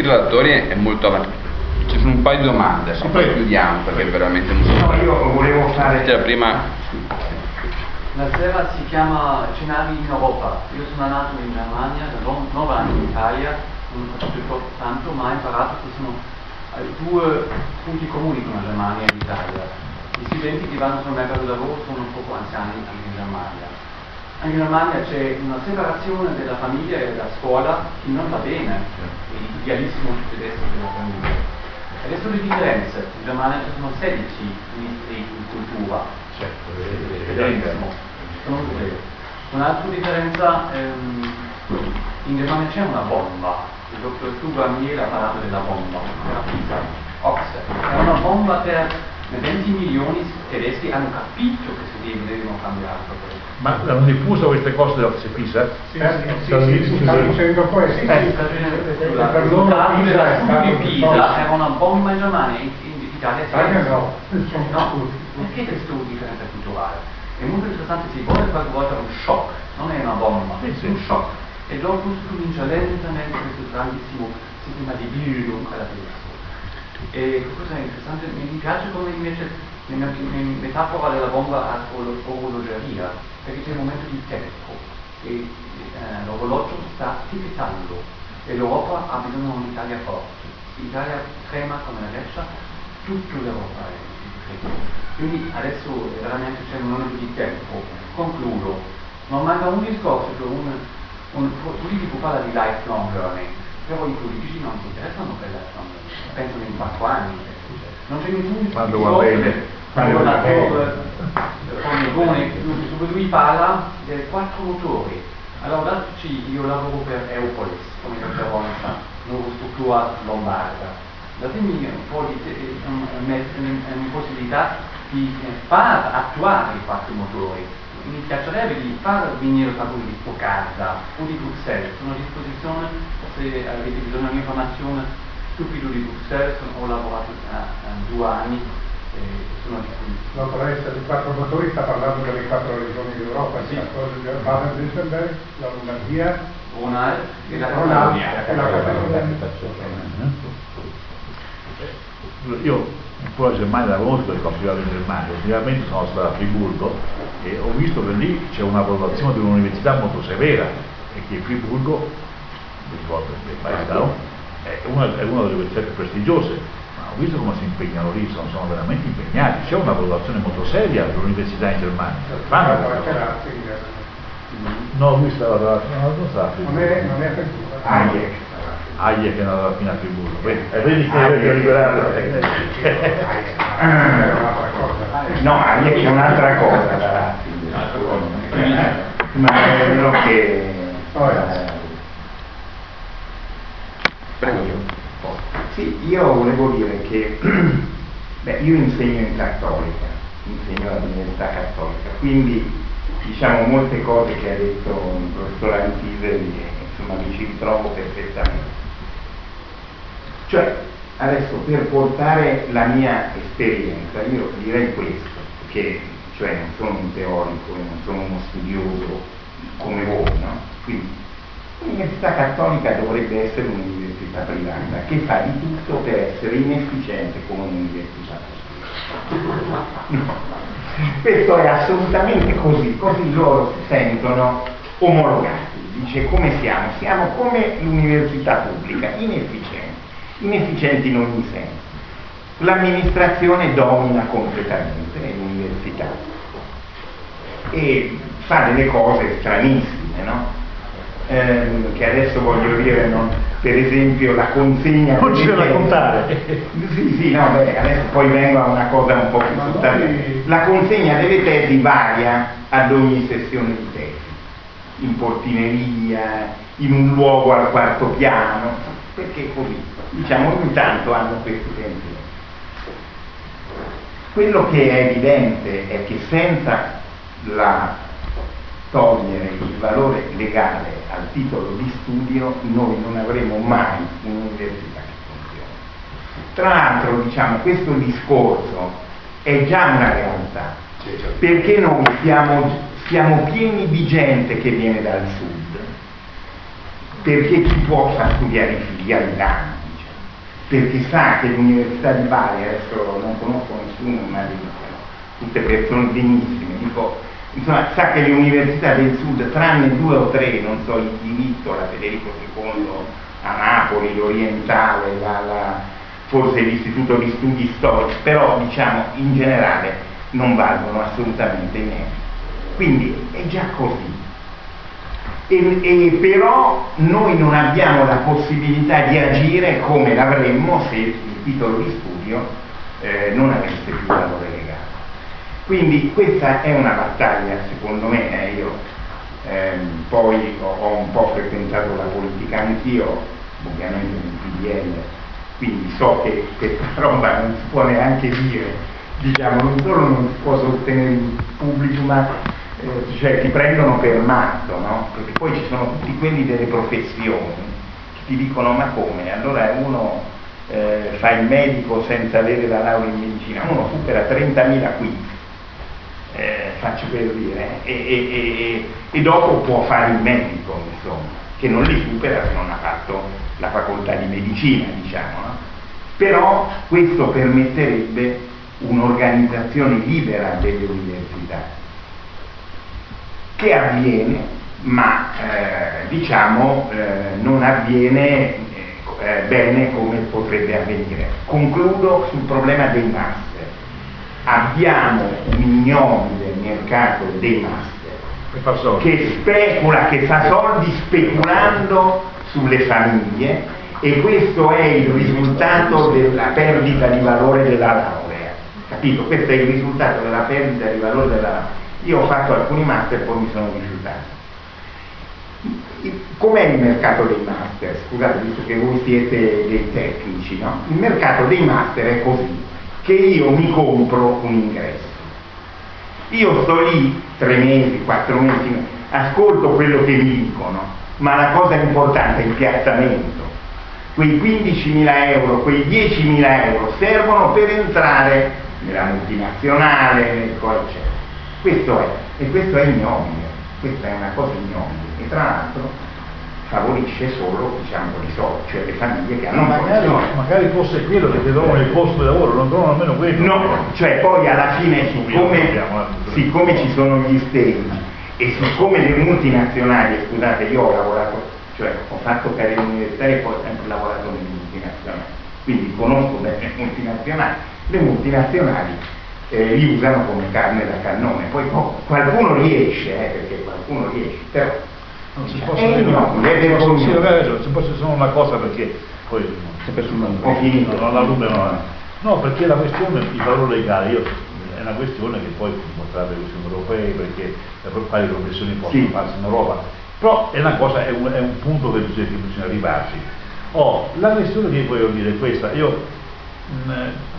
i relatori è molto avanti. Ci sono un paio di domande, ma poi chiudiamo perché è veramente non so. No, io volevo fare... La prima La sera si chiama Scenari in Europa. Io sono nato in Germania, da no- nove anni in Italia, non ho fatto tanto, ma ho imparato che sono eh, due punti comuni con la Germania e l'Italia. Gli studenti che vanno sul mercato del lavoro sono un poco anziani anche in Germania. In Germania c'è una separazione della famiglia e della scuola che non va bene, l'idealismo tedesco della famiglia. Adesso le differenze, in Germania ci sono 16 ministri in cultura, federalismo, sono due. Un'altra differenza, ehm, in Germania c'è una bomba, il dottor Stuba ha parlato della bomba, della pizza, Oxford, è una bomba per 20 milioni tedeschi hanno capito che si deve- devono cambiare. Ma hanno diffuso queste cose della Pisa? Sì, sì, sì, sì, sta dicendo questo. Eh, sta dicendo sulla- per loro Pisa è stato Pisa era una bomba in Germania, in, in Italia no, No, perché questo differenza culturale? È molto interessante, si vuole qualche volta un shock, non è una bomba, Sì, è sì. un shock. E dopo si comincia lentamente questo grandissimo sistema di Bildung alla tedesco. E cosa è interessante, mi piace come invece nella nella metafora della bomba a oro- orologeria, perché c'è un momento di tempo e eh, l'orologio sta ticketando e l'Europa ha bisogno di un'Italia forte. L'Italia trema come la Grecia, tutta l'Europa è. Quindi adesso veramente c'è un momento di tempo. Concludo. Non manca un discorso che un, un politico parla di lifelong learning, però i politici non si interessano per lifelong learning, pensano in quattro anni. Non c'è nessun Quando va bene. quando la Formigoni, dove lui parla dei quattro motori. Allora, dateci, io lavoro per Eupolis, come referenza, nuova struttura lombarda. Datemi un po' di possibilità di eh, far attuare i quattro motori. Mi piacerebbe di far venire qualcuno di Stoccarda o di Bruxelles, sono a disposizione se avete bisogno di informazione stupido di Bruxelles, ho lavorato da da due anni e sono a disposizione. Dottoressa di quattro motori sta parlando delle quattro regioni d'Europa, Sì. Baden-Württemberg, la Lombardia, Ronald e la Ronald Catalogna. e la Catalogna. Io un po' la Germania la conosco perché ho studiato in Germania, ultimamente sono stato a Friburgo e ho visto che lì c'è una valutazione di un'università molto severa e che Friburgo, mi ricordo che paese stavo, è una, è una delle università più prestigiose, ma ho visto come si impegnano lì, sono, sono veramente impegnati, c'è una valutazione molto seria dell'università in Germania. Fanno. No, lui stava da, no, non sta a Non è, non è Friburgo. Hayek. Hayek è fino a Friburgo, vedi, e vedi che è liberato. Ah, è un'altra cosa. No, Hayek è un'altra cosa. Ma è quello che... Prego. Sì, io volevo dire che beh, io insegno in cattolica, insegno all'università cattolica, quindi diciamo molte cose che ha detto il professor Antise, insomma mi ci ritrovo perfettamente. Cioè, adesso per portare la mia esperienza, io direi questo, che cioè non sono un teorico, non sono uno studioso come voi, no? Quindi l'università cattolica dovrebbe essere un'università privata che fa di tutto per essere inefficiente come un'università. No. Questo è assolutamente così, così loro si sentono omologati. Dice come siamo? Siamo come l'università pubblica, inefficienti, inefficienti in ogni senso. L'amministrazione domina completamente l'università e fa delle cose stranissime, no? Ehm, che adesso voglio dire, no? per esempio la consegna... Non ci delle- raccontare. Sì, sì, no, beh, adesso poi vengo a una cosa un po' più noi- La consegna delle tesi varia ad ogni sessione di tesi, in portineria, in un luogo al quarto piano, perché così, diciamo, ogni tanto hanno questi tempi. Quello che è evidente è che senza la togliere il valore legale al titolo di studio, noi non avremo mai un'università che funziona. Tra l'altro, diciamo, questo discorso è già una realtà, perché noi siamo, siamo pieni di gente che viene dal sud, perché chi può fa studiare i figli a Milano, perché sa che l'Università di Bari, adesso non conosco nessuno, ma dicono tutte persone benissime, dico, insomma, sa che le università del sud, tranne due o tre, non so, il diritto, la Federico II a Napoli, l'Orientale, la, la, forse l'Istituto di Studi Storici, però diciamo in generale non valgono assolutamente niente. Quindi è già così. E, e, però noi non abbiamo la possibilità di agire come l'avremmo se il titolo di studio eh, non avesse più valore legale. Quindi questa è una battaglia, secondo me, eh, io ehm, poi ho, ho, un po' frequentato la politica anch'io, ovviamente nel PDL, quindi so che questa roba non si può neanche dire, diciamo, non solo non si può sostenere in pubblico, ma eh, cioè ti prendono per matto, no? Perché poi ci sono tutti quelli delle professioni che ti dicono ma come? Allora uno eh, fa il medico senza avere la laurea in medicina, uno supera 30.000 quiz, eh, faccio per dire, e, e, e, e, dopo può fare il medico, insomma, che non li supera se non ha fatto la facoltà di medicina, diciamo, no? Però questo permetterebbe un'organizzazione libera delle università che avviene, ma eh, diciamo eh, non avviene eh, bene come potrebbe avvenire. Concludo sul problema dei master. Abbiamo un ignobile mercato dei master che specula, che fa soldi speculando sulle famiglie e questo è il risultato della perdita di valore della laurea. Capito? Questo è il risultato della perdita di valore della laurea io ho fatto alcuni master e poi mi sono rifiutato. Com'è il mercato dei master? Scusate, visto che voi siete dei tecnici, no? Il mercato dei master è così, che io mi compro un ingresso. Io sto lì tre mesi, quattro mesi, ascolto quello che mi dicono, ma la cosa importante è il piazzamento. Quei 15.000 euro, quei 10.000 euro servono per entrare nella multinazionale, nel eccetera. Questo è, e questo è ignobile, questa è una cosa ignobile e tra l'altro favorisce solo diciamo, i soldi, cioè le famiglie che hanno magari, magari fosse quello che ti trovano il posto di lavoro, non trovano nemmeno quello. No, cioè poi alla fine siccome, siccome ci sono gli stage e siccome le multinazionali, scusate, io ho lavorato, cioè ho fatto carriera universitaria e poi ho sempre lavorato nelle multinazionali, quindi conosco le multinazionali, le multinazionali eh, li usano come carne da cannone, poi oh, qualcuno riesce, eh, perché qualcuno riesce, però non si può dire no, sì, ragione, si può solo una cosa perché poi sempre sul ho finito, non la lume no, no, perché la questione, il valore legale, io, è una questione che poi si può trarre le questioni europee perché le professioni possono sì. farsi in Europa, però è una cosa, è un, è un punto che bisogna, che bisogna arrivarci. Oh, la questione che voglio dire è questa, io mh,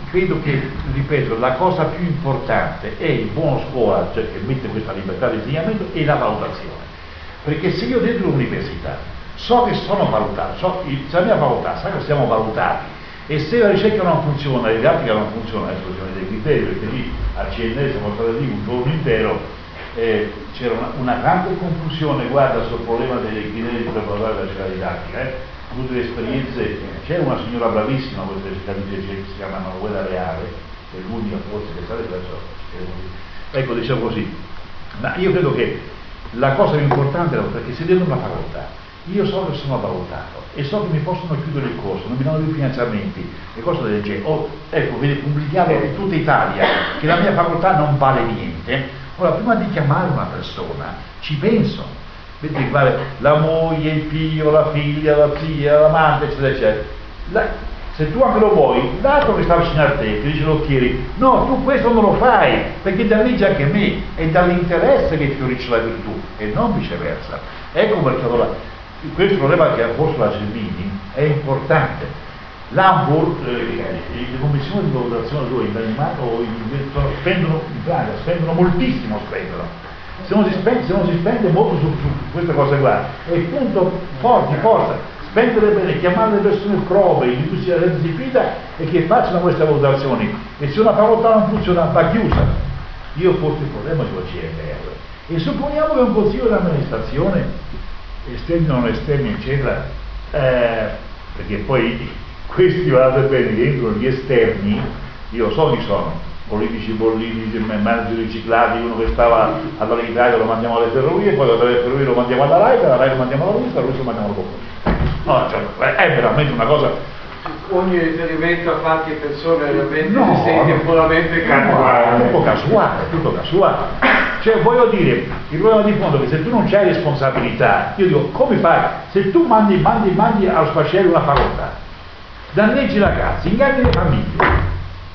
credo che, ripeto, la cosa più importante è il buono scuola, cioè che mette questa libertà di insegnamento, e la valutazione. Perché se io dentro l'università so che sono valutato, so, la mia facoltà sa che siamo valutati, e se la ricerca non funziona, la didattica non funziona, adesso bisogna dei criteri, perché lì al CNR siamo stati lì un giorno intero, eh, c'era una, una, grande confusione, guarda, sul problema dei criteri per valutare la ricerca didattica. Eh tutte le esperienze, c'è una signora bravissima questa cittadina che si chiama Manuela Reale, che è l'unica forse che sa adesso, ecco diciamo così, ma io credo che la cosa più importante è perché se dentro una facoltà, io so che sono valutato e so che mi possono chiudere il corso, non mi danno più finanziamenti e cose del genere. O, ecco, pubblichiamo in tutta Italia che la mia facoltà non vale niente, ora prima di chiamare una persona ci penso, Vedi vale la moglie, il figlio, la figlia, la zia, l'amante, eccetera, eccetera. La, se tu anche lo vuoi, dato che sta vicino a te, ti dice l'occhieri, no, tu questo non lo fai, perché danneggia anche me, è dall'interesse che fiorisce la virtù, e non viceversa. Ecco perché allora, questo problema che ha posto la Gelmini è importante. L'Ambur, eh, le commissioni di valutazione dove in Danimarca o in, spendono, spendono moltissimo, spendono se non si spende, non si spende molto su, su, questa cosa qua, è il punto forte, forza, spendere bene, chiamare le persone prove, in cui sia si fida e che facciano queste valutazioni. E se una facoltà non funziona va chiusa. Io forse il problema sulla CNR. E supponiamo che un consiglio di amministrazione, esterni o non esterni, eccetera, eh, perché poi questi guardate bene che gli esterni, io so chi sono, politici bollini, manager riciclati, uno che stava all'Italia lo mandiamo alle ferrovie, poi dalle ferrovie lo mandiamo alla RAI, dalla RAI lo mandiamo alla Russia, dalla Russia lo mandiamo alla Popolo. No, cioè, è veramente una cosa ogni riferimento a fatti e persone realmente No, no. puramente casuale. tutto casuale, tutto casuale. Cioè voglio dire, il problema di fondo è che se tu non c'hai responsabilità, io dico, come fai? Se tu mandi, mandi, mandi allo spacciere una facoltà, danneggi la casa, inganni le famiglie,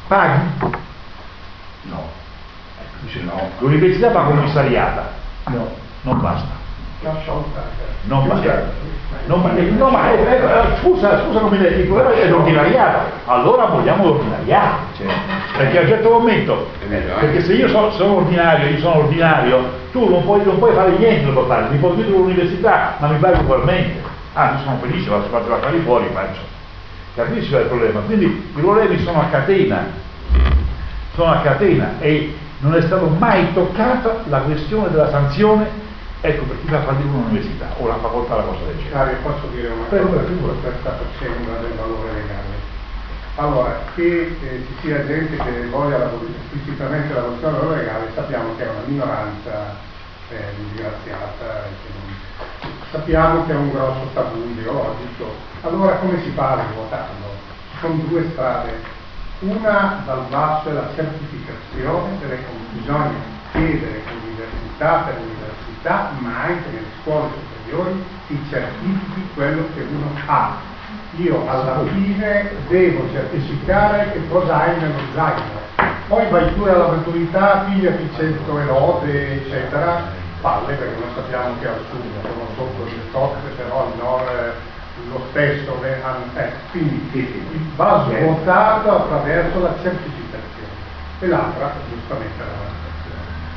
paghi? No. Dice no. L'università va commissariata? No, non basta. Lascia stare. Non ma- no, ma eh, scusa, scusa come dire, il problema è l'ordinariato, allora vogliamo l'ordinariato, cioè, perché a un certo momento, eh? perché se io sono, sono ordinario, io sono ordinario, tu non puoi, non puoi fare niente per portare, mi puoi chiudere l'università, ma mi paghi ugualmente. Ah, io sono felice, vado faccio la fare fuori, faccio. Capisci il problema? Quindi i problemi sono a catena, sono a catena e non è stata mai toccata la questione della sanzione ecco per chi fa fallire un'università o la facoltà la cosa del genere. Mario, posso dire una Prego, cosa questa faccenda del valore legale? Allora, che eh, ci sia gente che voglia la, esplicitamente la del valore legale, sappiamo che è una minoranza eh, disgraziata, che non- sappiamo che è un grosso tabù ideologico. Allora come si fa a votarlo? Ci sono due strade. Una dal basso è la certificazione, delle con- bisogna chiedere che l'università per l'università, ma anche nelle scuole superiori, si certifichi quello che uno ha. Io alla fine devo certificare che cosa hai nello zaino. Poi vai pure alla maturità, pigliati 100 erode, eccetera, palle perché noi sappiamo che al sud sono sotto il tot, però al nord lo stesso. eh, quindi va svuotato attraverso la certificazione. E l'altra, giustamente, la.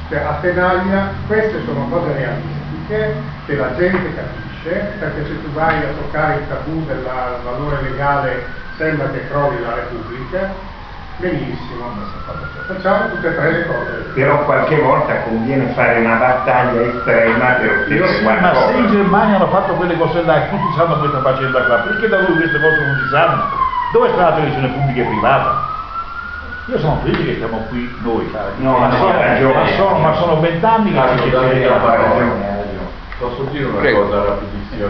Cioè, a Tenaglia queste sono cose realistiche che la gente capisce, perché se tu vai a toccare il tabù del valore legale sembra che crolli la Repubblica, benissimo, facciamo tutte e tre le cose. Però qualche volta conviene fare una battaglia estrema per ottenere sì, ma se in qualcosa. Germania hanno fatto quelle cose là e tutti sanno questa faccenda qua, perché da noi queste cose non si sanno? Dove sta la televisione pubblica e privata? Io sono felice che siamo qui noi, No, ma, ma sono, ragione. ma sono, ma sono vent'anni che ci parola. Posso dire una Prego. cosa rapidissima?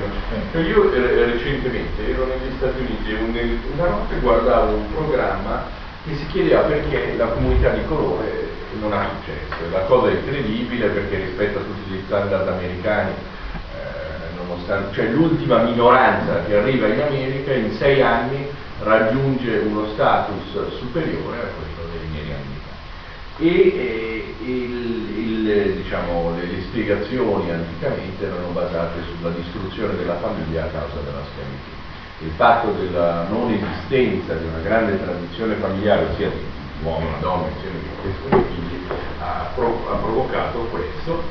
Cioè, io eh, recentemente ero negli Stati Uniti e un- una notte guardavo un programma che si chiedeva perché la comunità di colore non ha successo. La cosa è incredibile perché rispetto a tutti gli standard americani, eh, nonostante, cioè l'ultima minoranza che arriva in America in sei anni raggiunge uno status superiore a quello e eh, il- il, diciamo, le, le spiegazioni anticamente erano basate sulla distruzione della famiglia a causa della schiavitù. Il fatto della non esistenza di una grande tradizione familiare, ossia di uomo, una donna insieme che crescono i figli, ha, pro- ha provocato questo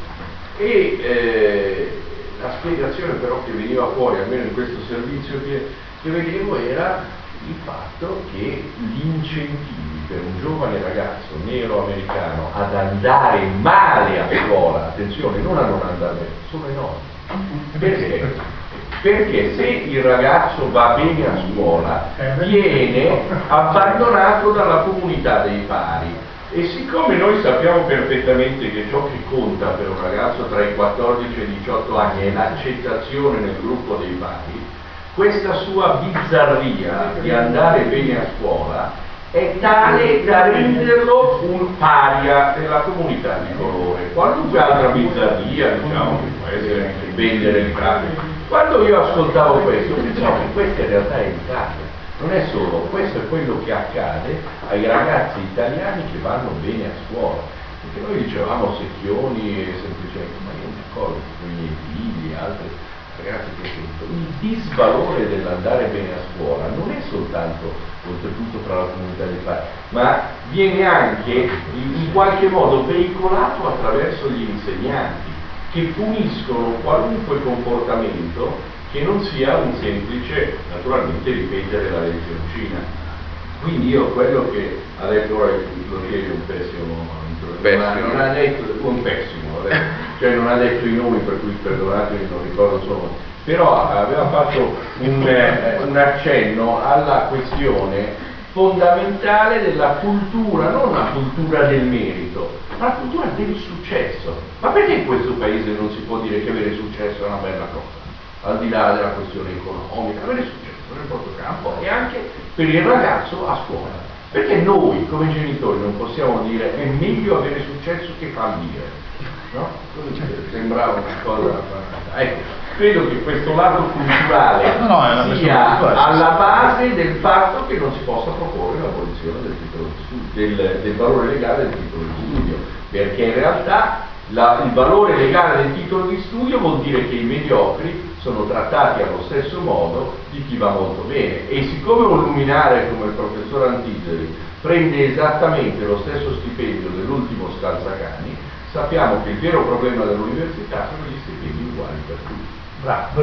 e eh, la spiegazione però che veniva fuori, almeno in questo servizio che, che vedevo, era il fatto che gli incentivi per un giovane ragazzo nero americano ad andare male a scuola, attenzione, non a non andare bene, sono enormi. Perché? Perché se il ragazzo va bene a scuola, viene abbandonato dalla comunità dei pari. E siccome noi sappiamo perfettamente che ciò che conta per un ragazzo tra i 14 e i 18 anni è l'accettazione nel gruppo dei pari, questa sua bizzarria di andare bene a scuola è tale da renderlo un paria della comunità di colore. Qualunque altra bizzarria, diciamo, che può essere vendere il crack. Quando io ascoltavo questo, pensavo che questa in realtà è l'Italia. Non è solo, questo è quello che accade ai ragazzi italiani che vanno bene a scuola. Perché noi dicevamo secchioni e semplicemente, ma io mi accorgo con i miei figli altri ragazzi che sento, il disvalore dell'andare bene a scuola non è soltanto oltretutto tra la comunità dei pari, ma viene anche in, qualche modo veicolato attraverso gli insegnanti che puniscono qualunque comportamento che non sia un semplice, naturalmente, ripetere la legioncina. Quindi io quello che ha detto ora lo chiede un pessimo Pessimo. non ha- detto un pessimo, cioè non ha detto i nomi per cui perdonatemi, non ricordo solo però aveva fatto un, eh, un accenno alla questione fondamentale della cultura, non la cultura del merito, ma la cultura del successo. Ma perché in questo paese non si può dire che avere successo è una bella cosa, al di là della questione economica, avere successo nel proprio campo e anche per il ragazzo a scuola? Perché noi come genitori non possiamo dire è meglio avere successo che fallire? No? Sembrava una cosa. Ecco, credo che questo lato culturale No, no, sia culturale. alla base del fatto che non si possa proporre l'abolizione del, del, del valore legale del titolo di studio, perché in realtà la- il valore legale del titolo di studio vuol dire che i mediocri sono trattati allo stesso modo di chi va molto bene e siccome un luminare come il professor Antiseri prende esattamente lo stesso stipendio dell'ultimo scalzacani, sappiamo che il vero problema dell'università sono gli stipendi uguali per tutti. Bravo.